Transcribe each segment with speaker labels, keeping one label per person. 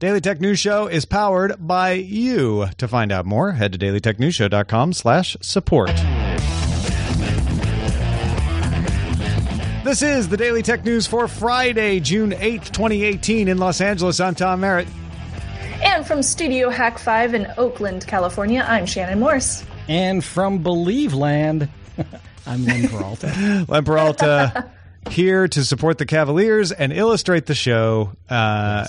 Speaker 1: Daily Tech News Show is powered by you. To find out more, head to dailytechnewsshow.com slash support. This is the Daily Tech News for Friday, June 8th, 2018 in Los Angeles. I'm Tom Merritt.
Speaker 2: And from Studio Hack 5 in Oakland, California, I'm Shannon Morse.
Speaker 3: And from Believe Land, I'm Len Peralta.
Speaker 1: Len Peralta here to support the Cavaliers and illustrate the show. Uh,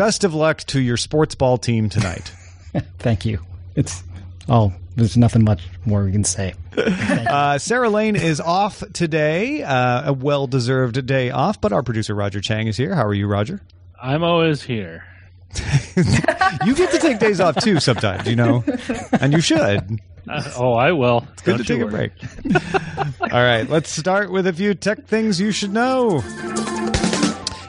Speaker 1: best of luck to your sports ball team tonight.
Speaker 3: Thank you. It's oh, there's nothing much more we can say.
Speaker 1: Uh, Sarah Lane is off today, uh, a well deserved day off, but our producer Roger Chang is here. How are you, Roger?
Speaker 4: I'm always here.
Speaker 1: you get to take days off too sometimes, you know, and you should.
Speaker 4: Uh, oh, I will.
Speaker 1: It's good
Speaker 4: Don't
Speaker 1: to
Speaker 4: you
Speaker 1: take a break. All right, let's start with a few tech things you should know.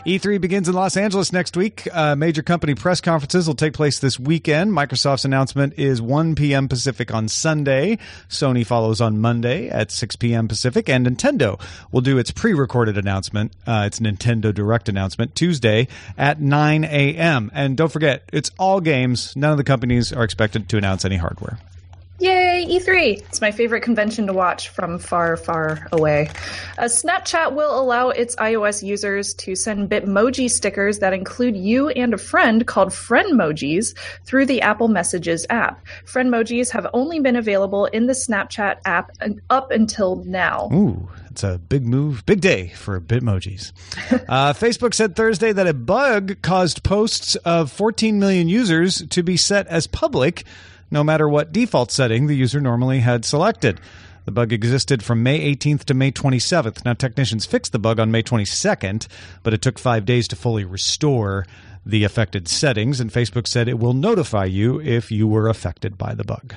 Speaker 1: E3 begins in Los Angeles next week. Uh, major company press conferences will take place this weekend. Microsoft's announcement is 1 p.m. Pacific on Sunday. Sony follows on Monday at 6 p.m. Pacific. And Nintendo will do its pre recorded announcement, uh, its Nintendo Direct announcement, Tuesday at 9 a.m. And don't forget, it's all games. None of the companies are expected to announce any hardware.
Speaker 2: Yay, E3! It's my favorite convention to watch from far, far away. Uh, Snapchat will allow its iOS users to send Bitmoji stickers that include you and a friend called Friendmojis through the Apple Messages app. Friendmojis have only been available in the Snapchat app up until now.
Speaker 1: Ooh, it's a big move, big day for Bitmojis. uh, Facebook said Thursday that a bug caused posts of 14 million users to be set as public, no matter what default setting the user normally had selected. The bug existed from May 18th to May 27th. Now, technicians fixed the bug on May 22nd, but it took five days to fully restore the affected settings, and Facebook said it will notify you if you were affected by the bug.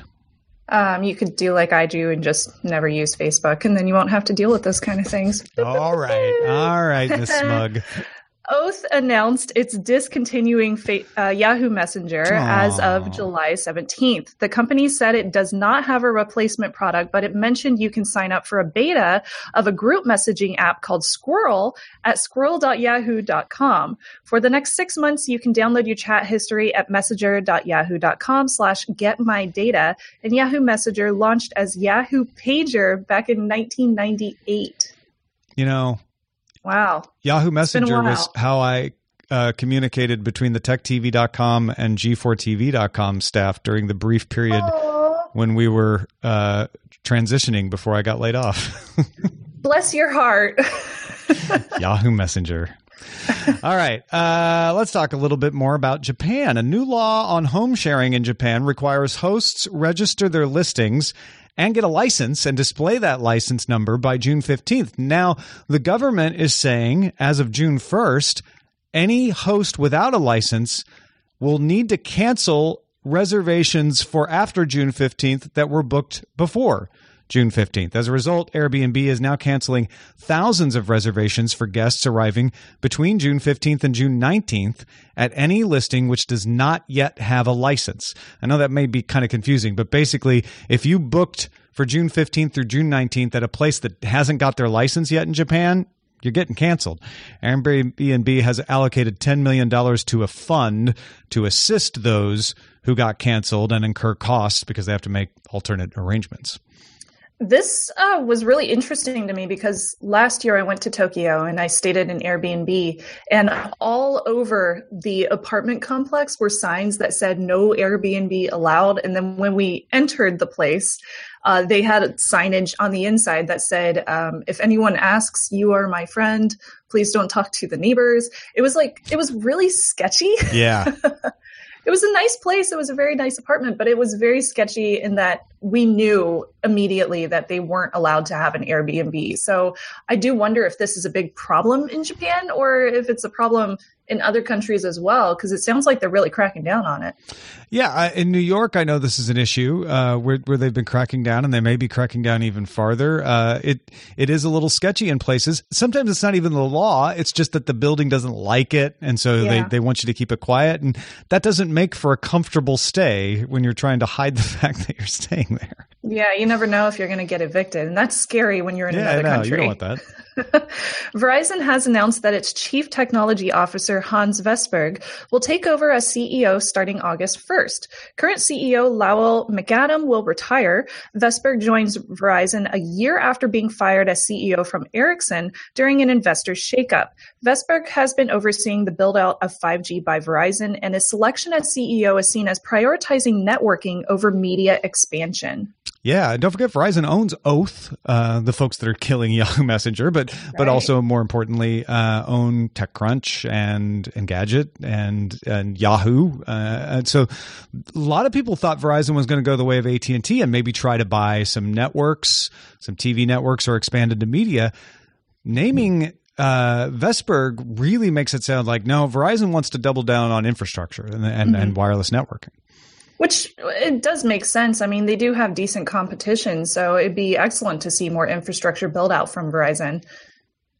Speaker 2: Um, you could do like I do and just never use Facebook, and then you won't have to deal with those kind of things.
Speaker 1: All right, all right, Miss Smug.
Speaker 2: Oath announced it's discontinuing fa- uh, Yahoo Messenger as of July 17th. The company said it does not have a replacement product, but it mentioned you can sign up for a beta of a group messaging app called Squirrel at squirrel.yahoo.com. For the next six months, you can download your chat history at messenger.yahoo.com slash get my data. And Yahoo Messenger launched as Yahoo Pager back in 1998.
Speaker 1: You know,
Speaker 2: Wow.
Speaker 1: Yahoo Messenger was how I uh, communicated between the techtv.com and g4tv.com staff during the brief period when we were uh, transitioning before I got laid off.
Speaker 2: Bless your heart.
Speaker 1: Yahoo Messenger. All right, uh, let's talk a little bit more about Japan. A new law on home sharing in Japan requires hosts register their listings and get a license and display that license number by June 15th. Now, the government is saying as of June 1st, any host without a license will need to cancel reservations for after June 15th that were booked before. June 15th. As a result, Airbnb is now canceling thousands of reservations for guests arriving between June 15th and June 19th at any listing which does not yet have a license. I know that may be kind of confusing, but basically, if you booked for June 15th through June 19th at a place that hasn't got their license yet in Japan, you're getting canceled. Airbnb has allocated $10 million to a fund to assist those who got canceled and incur costs because they have to make alternate arrangements.
Speaker 2: This uh, was really interesting to me because last year I went to Tokyo and I stayed at an Airbnb, and all over the apartment complex were signs that said no Airbnb allowed. And then when we entered the place, uh, they had signage on the inside that said, um, if anyone asks, you are my friend, please don't talk to the neighbors. It was like, it was really sketchy.
Speaker 1: Yeah.
Speaker 2: it was a nice place. It was a very nice apartment, but it was very sketchy in that we knew immediately that they weren't allowed to have an Airbnb. So I do wonder if this is a big problem in Japan or if it's a problem in other countries as well, because it sounds like they're really cracking down on it.
Speaker 1: Yeah, in New York, I know this is an issue uh, where, where they've been cracking down, and they may be cracking down even farther. Uh, it it is a little sketchy in places. Sometimes it's not even the law; it's just that the building doesn't like it, and so yeah. they they want you to keep it quiet, and that doesn't make for a comfortable stay when you're trying to hide the fact that you're staying there.
Speaker 2: Yeah, you never know if you're going to get evicted, and that's scary when you're in
Speaker 1: yeah,
Speaker 2: another
Speaker 1: no,
Speaker 2: country.
Speaker 1: You don't want that.
Speaker 2: Verizon has announced that its chief technology officer, Hans Vestberg, will take over as CEO starting August 1st. Current CEO Lowell McAdam will retire. Vestberg joins Verizon a year after being fired as CEO from Ericsson during an investor shakeup. Vestberg has been overseeing the build out of 5G by Verizon, and his selection as CEO is seen as prioritizing networking over media expansion.
Speaker 1: Yeah, don't forget Verizon owns Oath, uh, the folks that are killing Yahoo Messenger, but right. but also more importantly, uh, own TechCrunch and Engadget and and Yahoo. Uh, and so, a lot of people thought Verizon was going to go the way of AT and T and maybe try to buy some networks, some TV networks, or expand into media. Naming uh, Vestberg really makes it sound like no, Verizon wants to double down on infrastructure and and, mm-hmm. and wireless networking.
Speaker 2: Which it does make sense. I mean, they do have decent competition, so it'd be excellent to see more infrastructure build out from Verizon.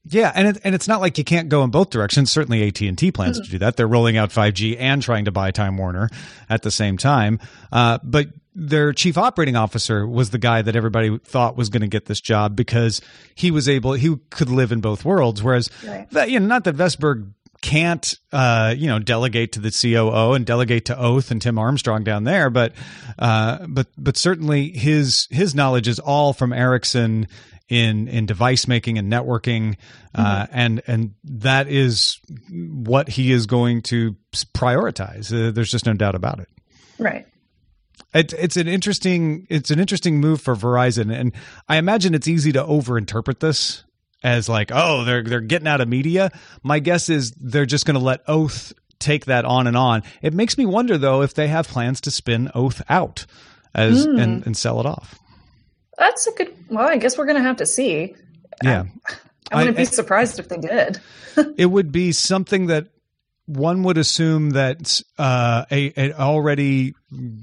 Speaker 1: Yeah, and it, and it's not like you can't go in both directions. Certainly, AT and T plans mm-hmm. to do that. They're rolling out 5G and trying to buy Time Warner at the same time. Uh, but their chief operating officer was the guy that everybody thought was going to get this job because he was able, he could live in both worlds. Whereas, right. that, you know, not that Vestberg can't uh, you know delegate to the COO and delegate to Oath and Tim Armstrong down there, but uh, but but certainly his his knowledge is all from Ericsson in in device making and networking, uh, mm-hmm. and and that is what he is going to prioritize. Uh, there's just no doubt about it.
Speaker 2: Right.
Speaker 1: It's it's an interesting it's an interesting move for Verizon, and I imagine it's easy to overinterpret this as like, oh, they're they're getting out of media. My guess is they're just going to let Oath take that on and on. It makes me wonder though if they have plans to spin Oath out as mm. and, and sell it off.
Speaker 2: That's a good. Well, I guess we're going to have to see.
Speaker 1: Yeah,
Speaker 2: I, I wouldn't I, be surprised if they did.
Speaker 1: it would be something that one would assume that uh, a an already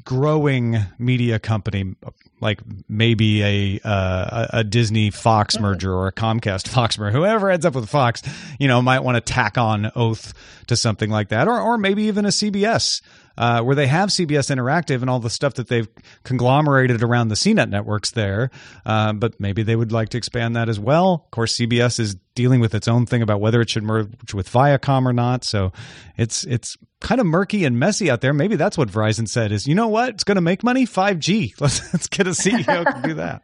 Speaker 1: growing media company like maybe a uh, a Disney Fox merger or a Comcast Fox merger, whoever ends up with Fox, you know, might want to tack on Oath to something like that, or or maybe even a CBS uh, where they have CBS Interactive and all the stuff that they've conglomerated around the CNET networks there. Uh, but maybe they would like to expand that as well. Of course, CBS is dealing with its own thing about whether it should merge with Viacom or not. So it's it's kind of murky and messy out there. Maybe that's what Verizon said is, you know what? It's going to make money. 5G. Let's, let's get a CEO to do that.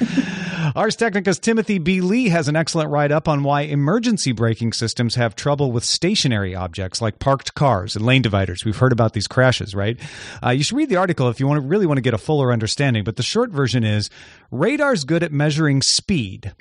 Speaker 1: Ars Technica's Timothy B. Lee has an excellent write up on why emergency braking systems have trouble with stationary objects like parked cars and lane dividers. We've heard about these crashes, right? Uh, you should read the article if you want to really want to get a fuller understanding. But the short version is radar's good at measuring speed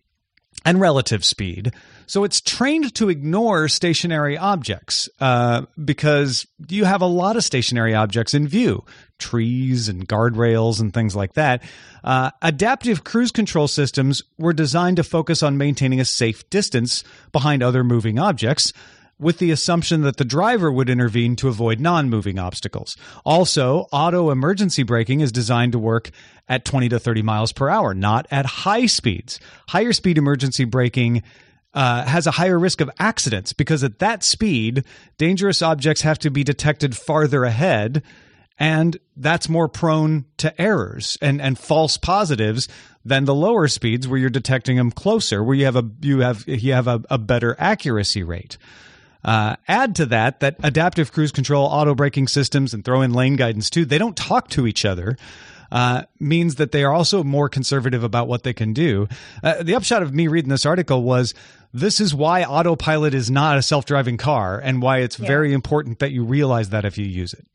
Speaker 1: and relative speed. So it's trained to ignore stationary objects uh, because you have a lot of stationary objects in view trees and guardrails and things like that. Uh, adaptive cruise control systems were designed to focus on maintaining a safe distance behind other moving objects with the assumption that the driver would intervene to avoid non moving obstacles. Also, auto emergency braking is designed to work at 20 to 30 miles per hour, not at high speeds. Higher speed emergency braking uh, has a higher risk of accidents because at that speed, dangerous objects have to be detected farther ahead. And that's more prone to errors and, and false positives than the lower speeds where you're detecting them closer, where you have a you have you have a, a better accuracy rate. Uh, add to that that adaptive cruise control, auto braking systems, and throw in lane guidance too. They don't talk to each other. Uh, means that they are also more conservative about what they can do. Uh, the upshot of me reading this article was this is why autopilot is not a self driving car and why it's yeah. very important that you realize that if you use it.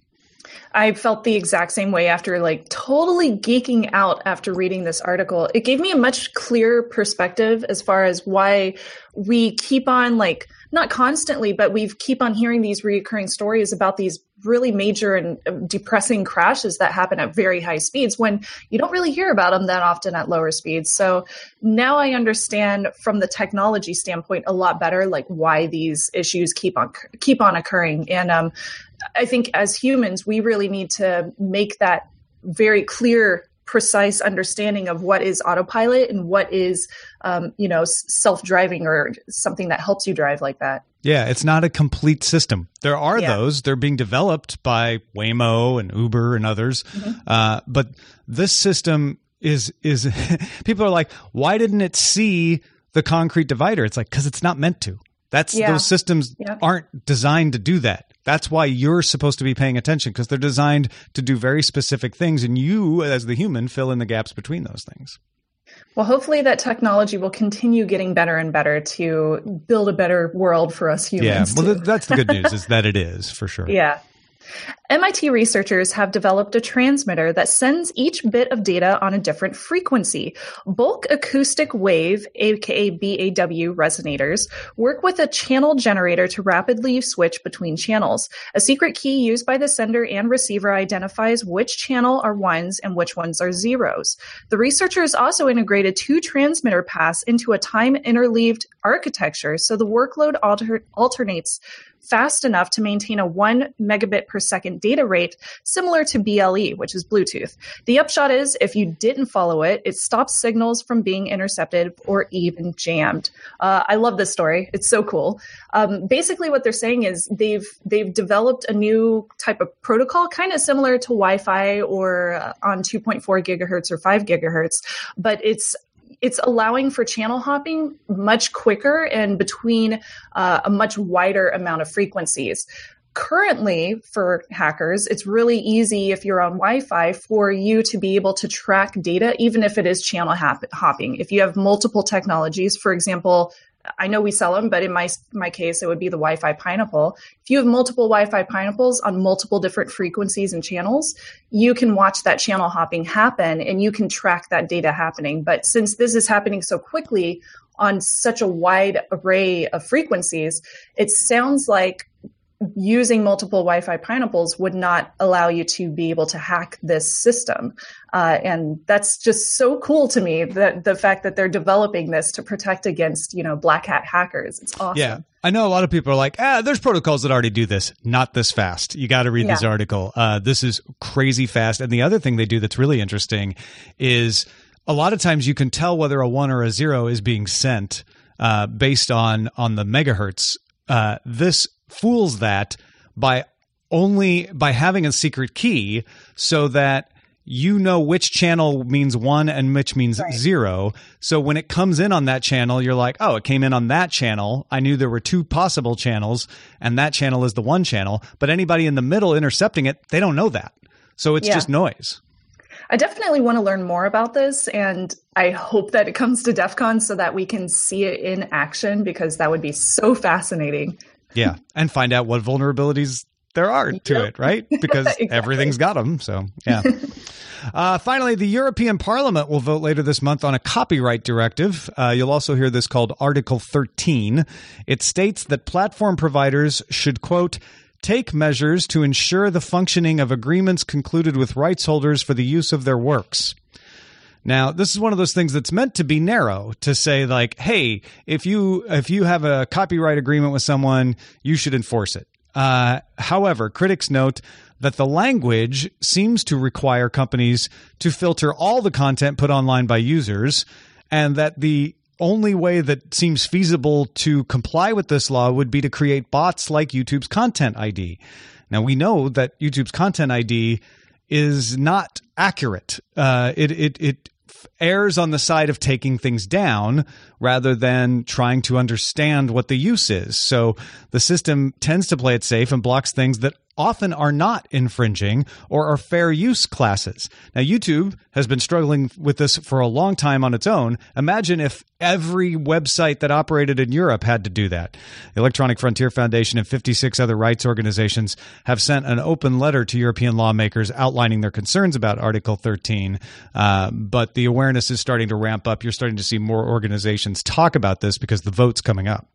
Speaker 2: I felt the exact same way after like totally geeking out after reading this article. It gave me a much clearer perspective as far as why we keep on like not constantly, but we keep on hearing these reoccurring stories about these really major and uh, depressing crashes that happen at very high speeds when you don't really hear about them that often at lower speeds. So now I understand from the technology standpoint a lot better, like why these issues keep on keep on occurring. And um, I think as humans, we really need to make that very clear precise understanding of what is autopilot and what is um, you know self-driving or something that helps you drive like that
Speaker 1: yeah it's not a complete system there are yeah. those they're being developed by waymo and uber and others mm-hmm. uh, but this system is is people are like why didn't it see the concrete divider it's like because it's not meant to that's yeah. those systems yeah. aren't designed to do that that's why you're supposed to be paying attention because they're designed to do very specific things, and you, as the human, fill in the gaps between those things.
Speaker 2: Well, hopefully that technology will continue getting better and better to build a better world for us humans.
Speaker 1: Yeah, well, that's the good news is that it is for sure.
Speaker 2: Yeah. MIT researchers have developed a transmitter that sends each bit of data on a different frequency. Bulk acoustic wave, aka BAW resonators, work with a channel generator to rapidly switch between channels. A secret key used by the sender and receiver identifies which channel are ones and which ones are zeros. The researchers also integrated two transmitter paths into a time interleaved architecture so the workload alter- alternates fast enough to maintain a 1 megabit per second data rate similar to BLE, which is Bluetooth. The upshot is if you didn't follow it, it stops signals from being intercepted or even jammed. Uh, I love this story. It's so cool. Um, basically, what they're saying is they've they've developed a new type of protocol, kind of similar to Wi-Fi or uh, on 2.4 gigahertz or 5 gigahertz, but it's it's allowing for channel hopping much quicker and between uh, a much wider amount of frequencies. Currently for hackers it's really easy if you're on wi-fi for you to be able to track data even if it is channel hopping. If you have multiple technologies for example I know we sell them, but in my my case, it would be the Wi-Fi Pineapple. If you have multiple Wi-Fi Pineapples on multiple different frequencies and channels, you can watch that channel hopping happen, and you can track that data happening. But since this is happening so quickly on such a wide array of frequencies, it sounds like using multiple Wi-Fi pineapples would not allow you to be able to hack this system, uh, and that's just so cool to me. That the fact that they're developing this to protect against you know black hat hackers, it's awesome.
Speaker 1: Yeah, I know a lot of people are like, ah, there's protocols that already do this. Not this fast. You got to read yeah. this article. Uh, this is crazy fast. And the other thing they do that's really interesting is a lot of times you can tell whether a one or a zero is being sent uh, based on on the megahertz. Uh, this fools that by only by having a secret key so that you know which channel means one and which means right. zero. So when it comes in on that channel, you're like, oh, it came in on that channel. I knew there were two possible channels, and that channel is the one channel. But anybody in the middle intercepting it, they don't know that. So it's yeah. just noise.
Speaker 2: I definitely want to learn more about this, and I hope that it comes to DEF CON so that we can see it in action because that would be so fascinating.
Speaker 1: Yeah, and find out what vulnerabilities there are to yep. it, right? Because exactly. everything's got them. So, yeah. uh, finally, the European Parliament will vote later this month on a copyright directive. Uh, you'll also hear this called Article 13. It states that platform providers should, quote, take measures to ensure the functioning of agreements concluded with rights holders for the use of their works. Now, this is one of those things that's meant to be narrow to say like, hey, if you if you have a copyright agreement with someone, you should enforce it. Uh, however, critics note that the language seems to require companies to filter all the content put online by users, and that the only way that seems feasible to comply with this law would be to create bots like YouTube's Content ID. Now, we know that YouTube's Content ID is not accurate. Uh, it, it, it errs on the side of taking things down rather than trying to understand what the use is. So the system tends to play it safe and blocks things that often are not infringing or are fair use classes. Now, YouTube has been struggling with this for a long time on its own. Imagine if every website that operated in Europe had to do that. The Electronic Frontier Foundation and 56 other rights organizations have sent an open letter to European lawmakers outlining their concerns about Article 13. Uh, but the awareness is starting to ramp up. You're starting to see more organizations talk about this because the vote's coming up.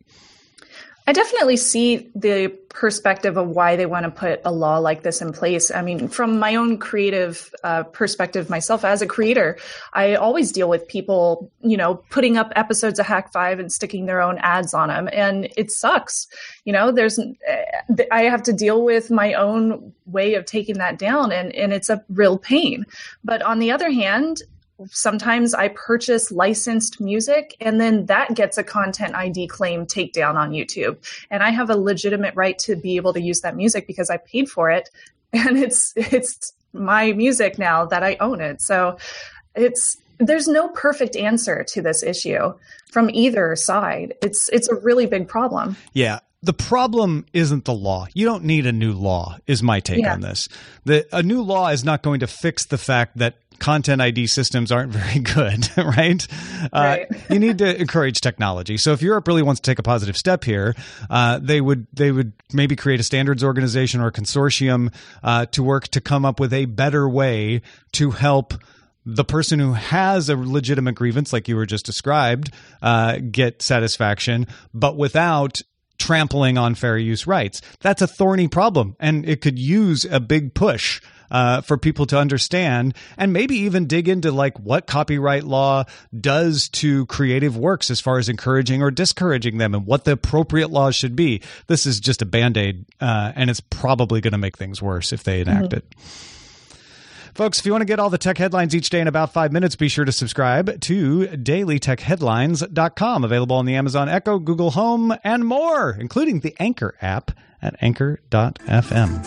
Speaker 2: I definitely see the perspective of why they want to put a law like this in place. I mean, from my own creative uh, perspective, myself as a creator, I always deal with people, you know, putting up episodes of Hack Five and sticking their own ads on them, and it sucks. You know, there's I have to deal with my own way of taking that down, and and it's a real pain. But on the other hand, sometimes I purchase licensed music and then that gets a content ID claim takedown on YouTube. And I have a legitimate right to be able to use that music because I paid for it and it's it's my music now that I own it. So it's there's no perfect answer to this issue from either side. It's it's a really big problem.
Speaker 1: Yeah the problem isn't the law. You don't need a new law, is my take yeah. on this. The, a new law is not going to fix the fact that content ID systems aren't very good, right? Right. Uh, you need to encourage technology. So if Europe really wants to take a positive step here, uh, they would they would maybe create a standards organization or a consortium uh, to work to come up with a better way to help the person who has a legitimate grievance, like you were just described, uh, get satisfaction, but without trampling on fair use rights. That's a thorny problem, and it could use a big push uh, for people to understand and maybe even dig into like what copyright law does to creative works as far as encouraging or discouraging them and what the appropriate laws should be. This is just a band aid, uh, and it's probably going to make things worse if they enact mm-hmm. it. Folks, if you want to get all the tech headlines each day in about five minutes, be sure to subscribe to dailytechheadlines.com, available on the Amazon Echo, Google Home, and more, including the Anchor app at anchor.fm.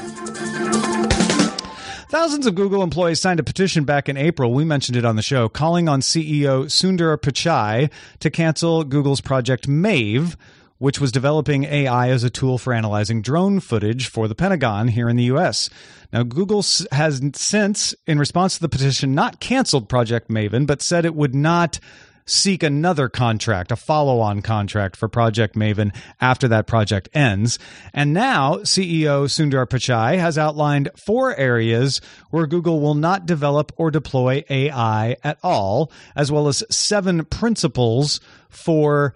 Speaker 1: Thousands of Google employees signed a petition back in April. We mentioned it on the show, calling on CEO Sundar Pichai to cancel Google's Project Maven, which was developing AI as a tool for analyzing drone footage for the Pentagon here in the U.S. Now, Google has since, in response to the petition, not canceled Project Maven, but said it would not seek another contract, a follow on contract for Project Maven after that project ends. And now CEO Sundar Pichai has outlined four areas where Google will not develop or deploy AI at all, as well as seven principles for.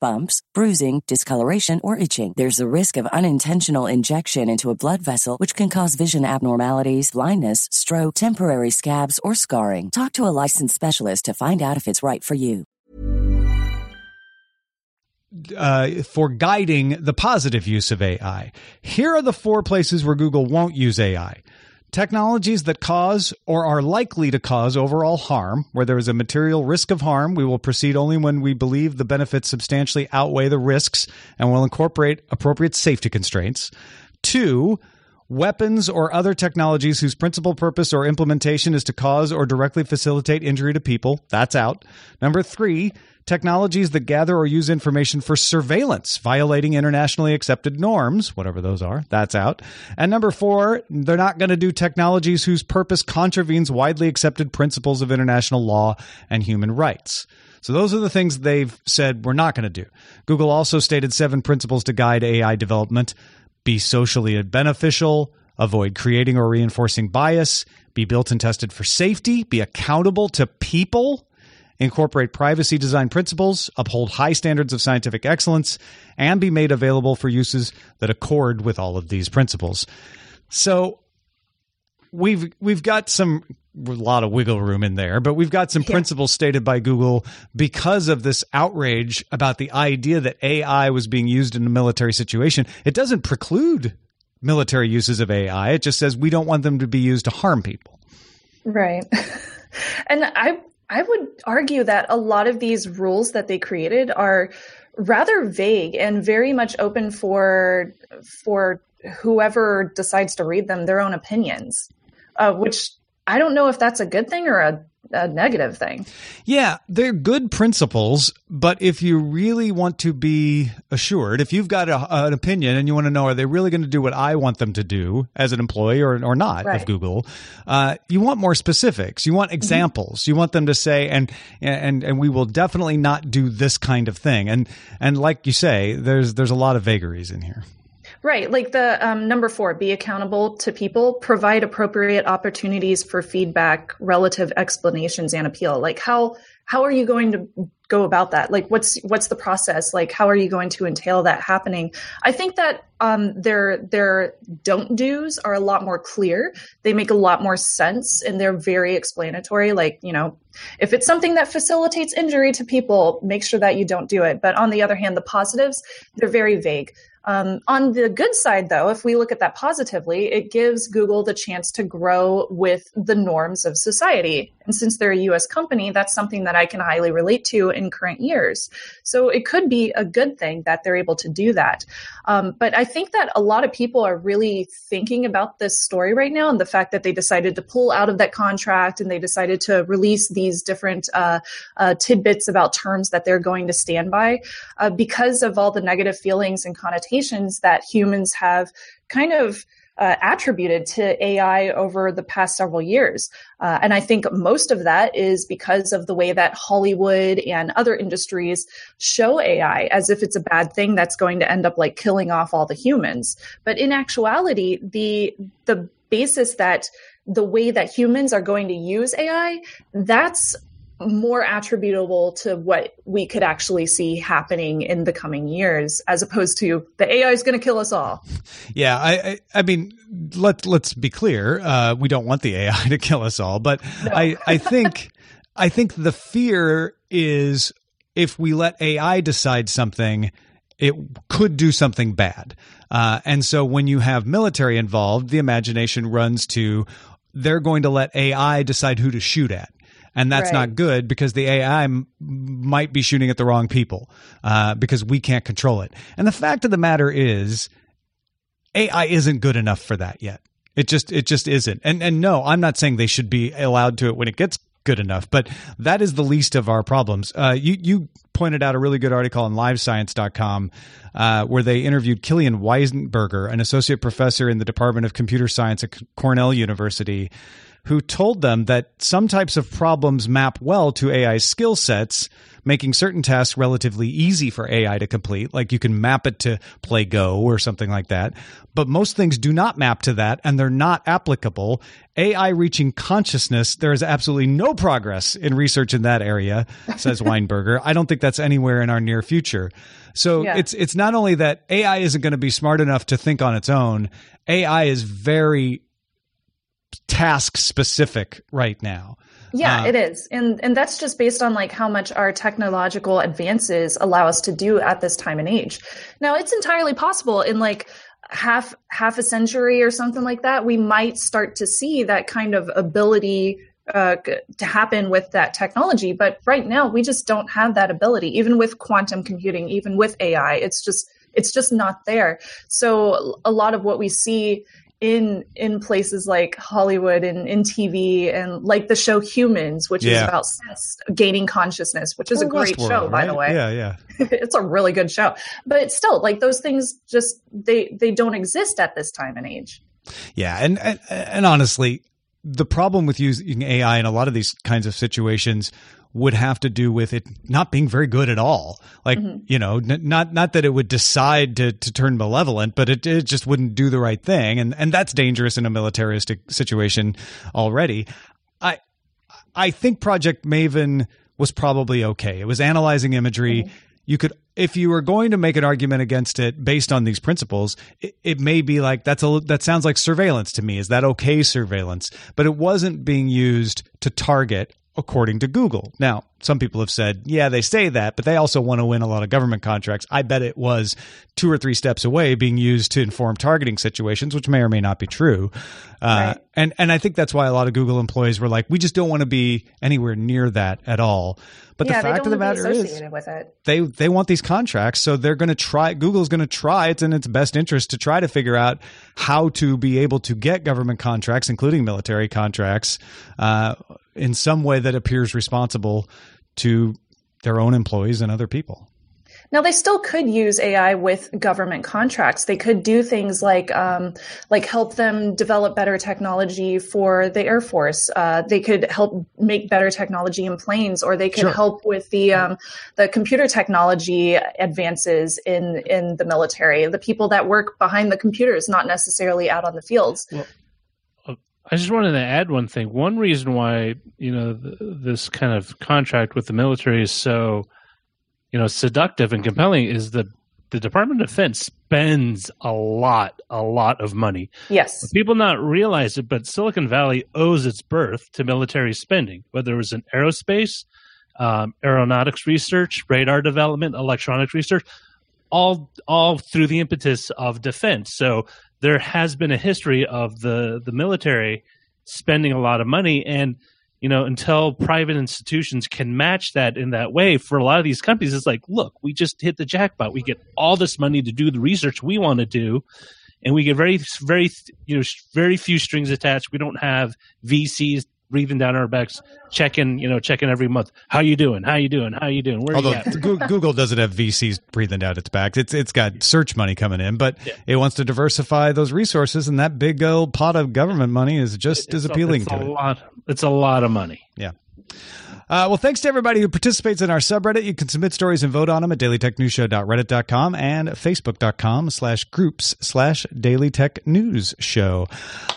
Speaker 5: bumps, bruising, discoloration, or itching. There's a risk of unintentional injection into a blood vessel, which can cause vision abnormalities, blindness, stroke, temporary scabs, or scarring. Talk to a licensed specialist to find out if it's right for you.
Speaker 1: uh, for guiding the positive use of AI. Here are the four places where Google won't use AI. Technologies that cause or are likely to cause overall harm, where there is a material risk of harm, we will proceed only when we believe the benefits substantially outweigh the risks and will incorporate appropriate safety constraints. Two, weapons or other technologies whose principal purpose or implementation is to cause or directly facilitate injury to people. That's out. Number three, technologies that gather or use information for surveillance, violating internationally accepted norms, whatever those are. That's out. And number four, they're not going to do technologies whose purpose contravenes widely accepted principles of international law and human rights. So those are the things they've said we're not going to do. Google also stated seven principles to guide AI development be socially beneficial, avoid creating or reinforcing bias, be built and tested for safety, be accountable to people, incorporate privacy design principles, uphold high standards of scientific excellence, and be made available for uses that accord with all of these principles. So we've we've got some a lot of wiggle room in there, but we've got some yeah. principles stated by Google because of this outrage about the idea that AI was being used in a military situation. It doesn't preclude military uses of AI. It just says we don't want them to be used to harm people.
Speaker 2: Right. and I I would argue that a lot of these rules that they created are rather vague and very much open for for whoever decides to read them their own opinions, uh, which I don't know if that's a good thing or a, a negative thing.
Speaker 1: Yeah, they're good principles, but if you really want to be assured, if you've got a, an opinion and you want to know are they really going to do what I want them to do as an employee or, or not right. of Google, uh, you want more specifics. You want mm-hmm. examples. Mm-hmm. You want them to say, and and and we will definitely not do this kind of thing. And and like you say, there's there's a lot of vagaries in here.
Speaker 2: Right. Like the um, number four, be accountable to people, provide appropriate opportunities for feedback, relative explanations, and appeal. Like how how are you going to go about that? Like what's what's the process? Like how are you going to entail that happening? I think that um, their their don't do's are a lot more clear. They make a lot more sense and they're very explanatory. Like you know, if it's something that facilitates injury to people, make sure that you don't do it. But on the other hand, the positives they're very vague. Um, on the good side, though, if we look at that positively, it gives Google the chance to grow with the norms of society. And since they're a US company, that's something that I can highly relate to in current years. So it could be a good thing that they're able to do that. Um, but I think that a lot of people are really thinking about this story right now and the fact that they decided to pull out of that contract and they decided to release these different uh, uh, tidbits about terms that they're going to stand by uh, because of all the negative feelings and connotations that humans have kind of uh, attributed to AI over the past several years. Uh, and I think most of that is because of the way that Hollywood and other industries show AI as if it's a bad thing that's going to end up like killing off all the humans. But in actuality, the the basis that the way that humans are going to use AI, that's more attributable to what we could actually see happening in the coming years as opposed to the AI is going to kill us all.
Speaker 1: Yeah, I, I, I mean, let let's be clear. Uh, we don't want the AI to kill us all, but no. I I think I think the fear is if we let AI decide something, it could do something bad. Uh, and so when you have military involved, the imagination runs to they're going to let AI decide who to shoot at. And that's
Speaker 2: Right.
Speaker 1: not good because the AI m- might be shooting at the wrong people uh, because we can't control it. And the fact of the matter is, AI isn't good enough for that yet. It just it just isn't. And and no, I'm not saying they should be allowed to it when it gets good enough, but that is the least of our problems. Uh, you you pointed out a really good article on livescience.com uh, where they interviewed Kilian Weinberger, an associate professor in the Department of Computer Science at Cornell University, who told them that some types of problems map well to AI skill sets, making certain tasks relatively easy for AI to complete, like you can map it to play Go or something like that. But most things do not map to that and they're not applicable. AI reaching consciousness, there is absolutely no progress in research in that area, says Weinberger. I don't think that's anywhere in our near future. So
Speaker 2: Yeah.
Speaker 1: it's it's not only that AI isn't going to be smart enough to think on its own, AI is very task specific right now.
Speaker 2: Yeah,
Speaker 1: Uh,
Speaker 2: it is. And and that's just based on like how much our technological advances allow us to do at this time and age. Now, it's entirely possible in like half half a century or something like that, we might start to see that kind of ability uh, to happen with that technology. But right now, we just don't have that ability. Even with quantum computing, even with AI, it's just it's just not there. So a lot of what we see in in places like Hollywood and in TV and like the show Humans, which
Speaker 1: Yeah.
Speaker 2: is about synths gaining consciousness, which is a oh, great
Speaker 1: Westworld,
Speaker 2: show, by the way.
Speaker 1: Yeah, yeah.
Speaker 2: it's a really good show. But it's still like those things just they they don't exist at this time and age.
Speaker 1: Yeah, and, and and honestly, the problem with using AI in a lot of these kinds of situations would have to do with it not being very good at all. Like mm-hmm. you know, n- not not that it would decide to to turn malevolent, but it, it just wouldn't do the right thing, and and that's dangerous in a militaristic situation already. I I think Project Maven was probably okay. It was analyzing imagery. Mm-hmm. You could, if you were going to make an argument against it based on these principles, it, it may be like that's a that sounds like surveillance to me. Is that okay surveillance? But it wasn't being used to target according to Google. Now, some people have said, yeah, they say that, but they also want to win a lot of government contracts. I bet it was two or three steps away being used to inform targeting situations, which may or may not be true. Uh,
Speaker 2: Right.
Speaker 1: and and I think that's why a lot of Google employees were like, we just don't want to be anywhere near that at all. But
Speaker 2: yeah,
Speaker 1: the fact of the
Speaker 2: want to be
Speaker 1: matter is,
Speaker 2: associated with it.
Speaker 1: they they want these contracts, so they're going to try. Google's going to try. It's in its best interest to try to figure out how to be able to get government contracts, including military contracts, uh, in some way that appears responsible to their own employees and other people.
Speaker 2: Now they still could use AI with government contracts. They could do things like um, like help them develop better technology for the Air Force. Uh, they could help make better technology in planes, or they could
Speaker 1: Sure.
Speaker 2: help with the um, the computer technology advances in in the military. The people that work behind the computers, not necessarily out on the fields.
Speaker 4: I just wanted to add one thing. One reason why you know th- this kind of contract with the military is so you know seductive and compelling is the the Department of Defense spends a lot, a lot of money.
Speaker 2: Yes.
Speaker 4: People not realize it, but Silicon Valley owes its birth to military spending, whether it was in aerospace, um, aeronautics research, radar development, electronics research, all all through the impetus of defense. So there has been a history of the the military spending a lot of money, and you know until private institutions can match that in that way for a lot of these companies, it's like, look, we just hit the jackpot. We get all this money to do the research we want to do and we get very very you know very few strings attached we don't have vcs breathing down our backs checking you know checking every month. How you doing? How you doing? How you doing? Where
Speaker 1: Although
Speaker 4: you at?
Speaker 1: Google doesn't have VCs breathing down its back, it's it's got search money coming in, but it wants to diversify those resources, and that big old pot of government money is just as
Speaker 4: It's a-
Speaker 1: appealing
Speaker 4: it's
Speaker 1: to
Speaker 4: a
Speaker 1: it.
Speaker 4: lot it's a lot of money.
Speaker 1: Yeah. Uh, well, thanks to everybody who participates in our subreddit. You can submit stories and vote on them at dailytechnewsshow.reddit.com and facebook.com slash groups slash Daily Tech News Show.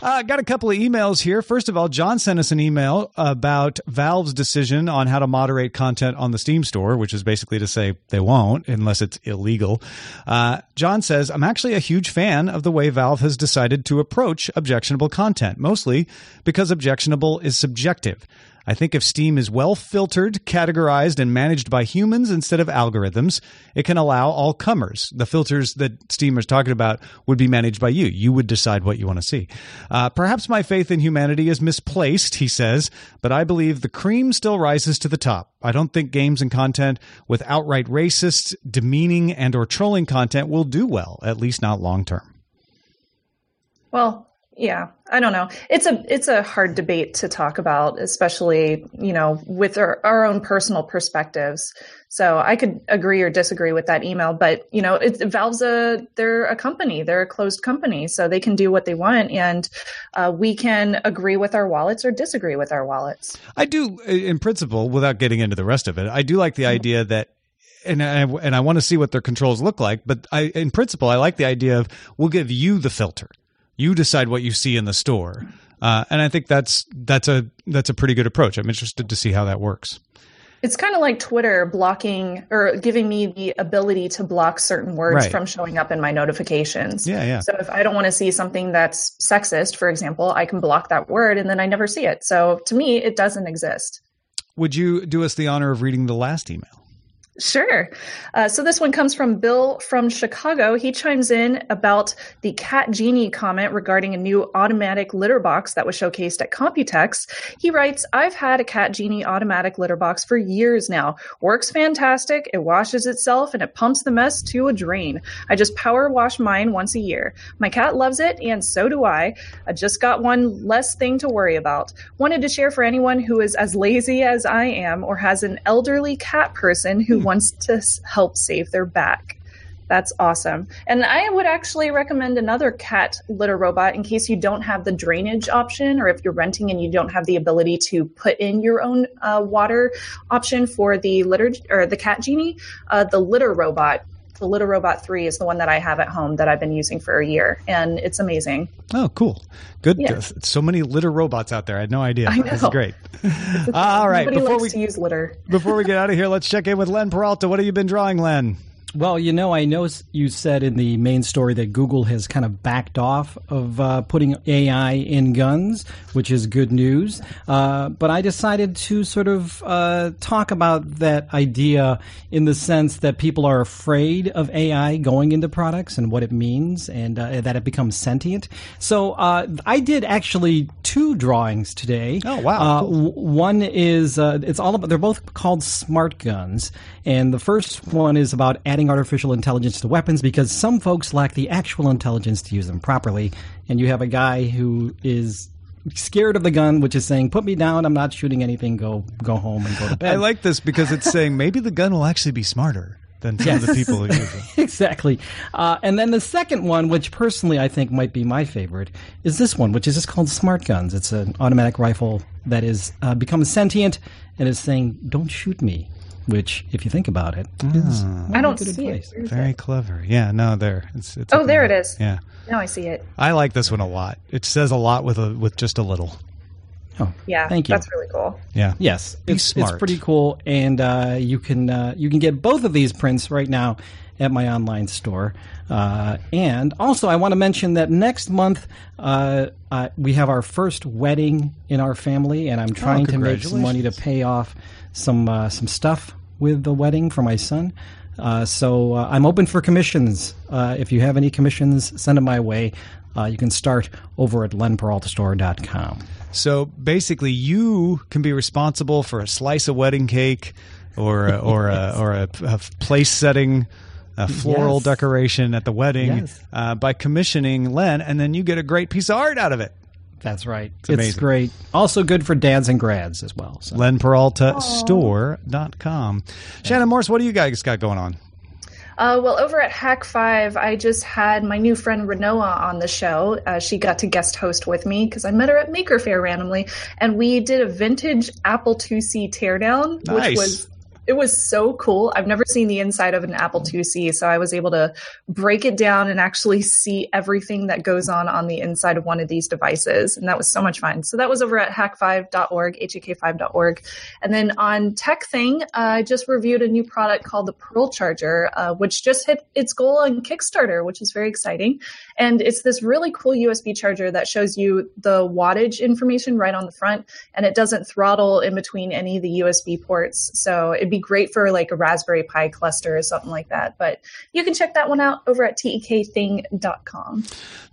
Speaker 1: Uh, got a couple of emails here. First of all, John sent us an email about Valve's decision on how to moderate content on the Steam store, which is basically to say they won't unless it's illegal. Uh, John says, I'm actually a huge fan of the way Valve has decided to approach objectionable content, mostly because objectionable is subjective. I think if Steam is well filtered, categorized, and managed by humans instead of algorithms, it can allow all comers. The filters that Steam is talking about would be managed by you. You would decide what you want to see. Uh, perhaps my faith in humanity is misplaced, he says, but I believe the cream still rises to the top. I don't think games and content with outright racist, demeaning, and or trolling content will do well, at least not long term.
Speaker 2: Well, yeah, I don't know. It's a it's a hard debate to talk about, especially you know with our, our own personal perspectives. So I could agree or disagree with that email, but you know, it, Valve's a they're a company, they're a closed company, so they can do what they want, and uh, we can agree with our wallets or disagree with our wallets.
Speaker 1: I do, in principle, without getting into the rest of it. I do like the idea that and I, and I want to see what their controls look like. But I, in principle, I like the idea of we'll give you the filter. You decide what you see in the store, uh, and I think that's that's a that's a pretty good approach. I'm interested to see how that works.
Speaker 2: It's kind of like Twitter blocking or giving me the ability to block certain words
Speaker 1: Right.
Speaker 2: from showing up in my notifications.
Speaker 1: Yeah, yeah.
Speaker 2: So if I don't want to see something that's sexist, for example, I can block that word and then I never see it. So to me, it doesn't exist.
Speaker 1: Would you do us the honor of reading the last email?
Speaker 2: Sure. Uh, so this one comes from Bill from Chicago. He chimes in about the Cat Genie comment regarding a new automatic litter box that was showcased at Computex. He writes, I've had a Cat Genie automatic litter box for years now. Works fantastic. It washes itself and it pumps the mess to a drain. I just power wash mine once a year. My cat loves it and so do I. I just got one less thing to worry about. Wanted to share for anyone who is as lazy as I am or has an elderly cat person who wants to help save their back. That's awesome. And I would actually recommend another cat litter robot in case you don't have the drainage option or if you're renting and you don't have the ability to put in your own uh, water option for the litter or the cat genie. Uh, the litter robot, the Litter-Robot 3 is the one that I have at home that I've been using for a year and it's amazing.
Speaker 1: Oh, cool. Good.
Speaker 2: Yeah.
Speaker 1: So many litter robots out there. I had no idea.
Speaker 2: I
Speaker 1: This is great. All right.
Speaker 2: Nobody
Speaker 1: Before
Speaker 2: likes
Speaker 1: we
Speaker 2: to use litter.
Speaker 1: before we get out of here, let's check in with Len Peralta. What have you been drawing, Len?
Speaker 3: Well, you know, I know you said in the main story that Google has kind of backed off of uh, putting AI in guns, which is good news. Uh, but I decided to sort of uh, talk about that idea in the sense that people are afraid of AI going into products and what it means and uh, that it becomes sentient. So uh, I did actually two drawings today.
Speaker 1: Oh, wow.
Speaker 3: Uh, w- one is uh, it's all about they're both called smart guns. And the first one is about adding artificial intelligence to weapons because some folks lack the actual intelligence to use them properly. And you have a guy who is scared of the gun which is saying put me down. I'm not shooting anything. Go go home and go to bed.
Speaker 1: I like this because it's saying maybe the gun will actually be smarter than some of the people who use it.
Speaker 3: exactly. Uh, and then the second one, which personally I think might be my favorite, is this one, which is just called Smart Guns. It's an automatic rifle that is uh, becomes sentient and is saying, "Don't shoot me." Which, if you think about it, is
Speaker 2: I don't
Speaker 3: good
Speaker 2: see
Speaker 3: advice.
Speaker 2: it.
Speaker 1: Very
Speaker 2: it?
Speaker 1: clever. Yeah, no, there. It's, it's
Speaker 2: Oh, there
Speaker 1: in
Speaker 2: it is.
Speaker 1: Yeah.
Speaker 2: Now I see it.
Speaker 1: I like this one a lot. It says a lot with a with just a little.
Speaker 3: Oh,
Speaker 2: Yeah,
Speaker 3: Thank you.
Speaker 2: that's really cool.
Speaker 1: Yeah.
Speaker 3: Yes,
Speaker 1: Be
Speaker 3: it's,
Speaker 1: smart.
Speaker 3: it's pretty cool, and uh, you can uh, you can get both of these prints right now at my online store. Uh, and also, I want to mention that next month uh, uh, we have our first wedding in our family, and I'm trying to make some money to pay off some uh, some stuff with the wedding for my son. Uh, so uh, I'm open for commissions. Uh, if you have any commissions, send them my way. Uh, you can start over at lenperaltastore.com.
Speaker 1: So basically, you can be responsible for a slice of wedding cake, or a, or a, or a, a place setting, a floral
Speaker 3: Yes.
Speaker 1: decoration at the wedding
Speaker 3: Yes.
Speaker 1: uh, by commissioning Len, and then you get a great piece of art out of it.
Speaker 3: That's right. It's,
Speaker 1: amazing.
Speaker 3: great. Also good for dads and grads as well. So.
Speaker 1: LenPeraltaStore.com. Shannon Morse, what do you guys got going on?
Speaker 2: Uh, well, over at Hak5, I just had my new friend Renoa on the show. Uh, she got to guest host with me because I met her at Maker Faire randomly, and we did a vintage Apple IIc teardown,
Speaker 1: Nice.
Speaker 2: which was it was so cool. I've never seen the inside of an Apple IIc, so I was able to break it down and actually see everything that goes on on the inside of one of these devices, and that was so much fun. So that was over at hack5.org, hak5.org, and then on TekThing, uh, I just reviewed a new product called the Pearl Charger, uh, which just hit its goal on Kickstarter, which is very exciting. And it's this really cool USB charger that shows you the wattage information right on the front, and it doesn't throttle in between any of the USB ports. So it'd be great for like a Raspberry Pi cluster or something like that. But you can check that one out over at tekthing.com.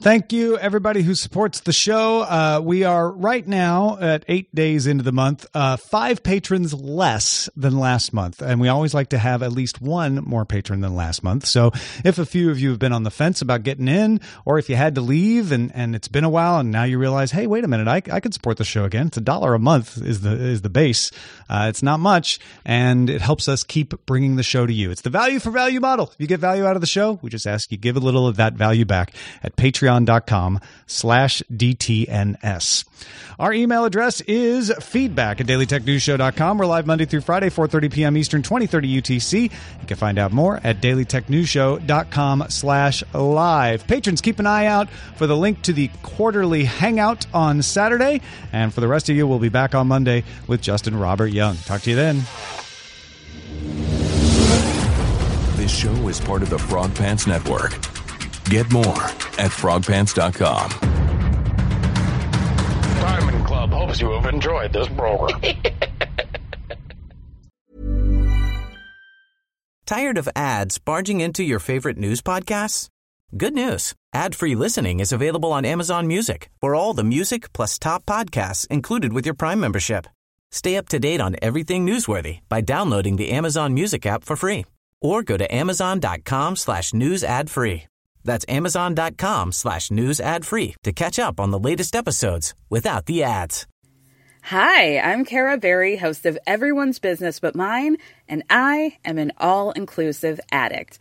Speaker 1: Thank you, everybody who supports the show. Uh, we are right now at eight days into the month, uh, five patrons less than last month. And we always like to have at least one more patron than last month. So if a few of you have been on the fence about getting in, or if you had to leave and, and it's been a while and now you realize, hey, wait a minute, I, I could support the show again. It's a dollar a month is the is the base. Uh, it's not much, and it helps us keep bringing the show to you. It's the value for value model. If you get value out of the show, we just ask you give a little of that value back at patreon.com slash DTNS. Our email address is feedback at dailytechnewsshow.com. We're live Monday through Friday, 4.30 p.m. Eastern, 2030 UTC. You can find out more at dailytechnewsshow.com slash live. Patrons, keep an eye out for the link to the quarterly hangout on Saturday. And for the rest of you, we'll be back on Monday with Justin Robert Young. Talk to you then.
Speaker 6: This show is part of the Frog Pants Network. Get more at frogpants.com.
Speaker 7: Diamond Club hopes you have enjoyed this program.
Speaker 8: Tired of ads barging into your favorite news podcasts? Good news. Ad-free listening is available on Amazon Music for all the music plus top podcasts included with your Prime membership. Stay up to date on everything newsworthy by downloading the Amazon Music app for free or go to amazon.com slash news ad free. That's amazon.com slash news ad free to catch up on the latest episodes without the ads.
Speaker 9: Hi, I'm Kara Berry, host of Everyone's Business But Mine, and I am an all-inclusive addict.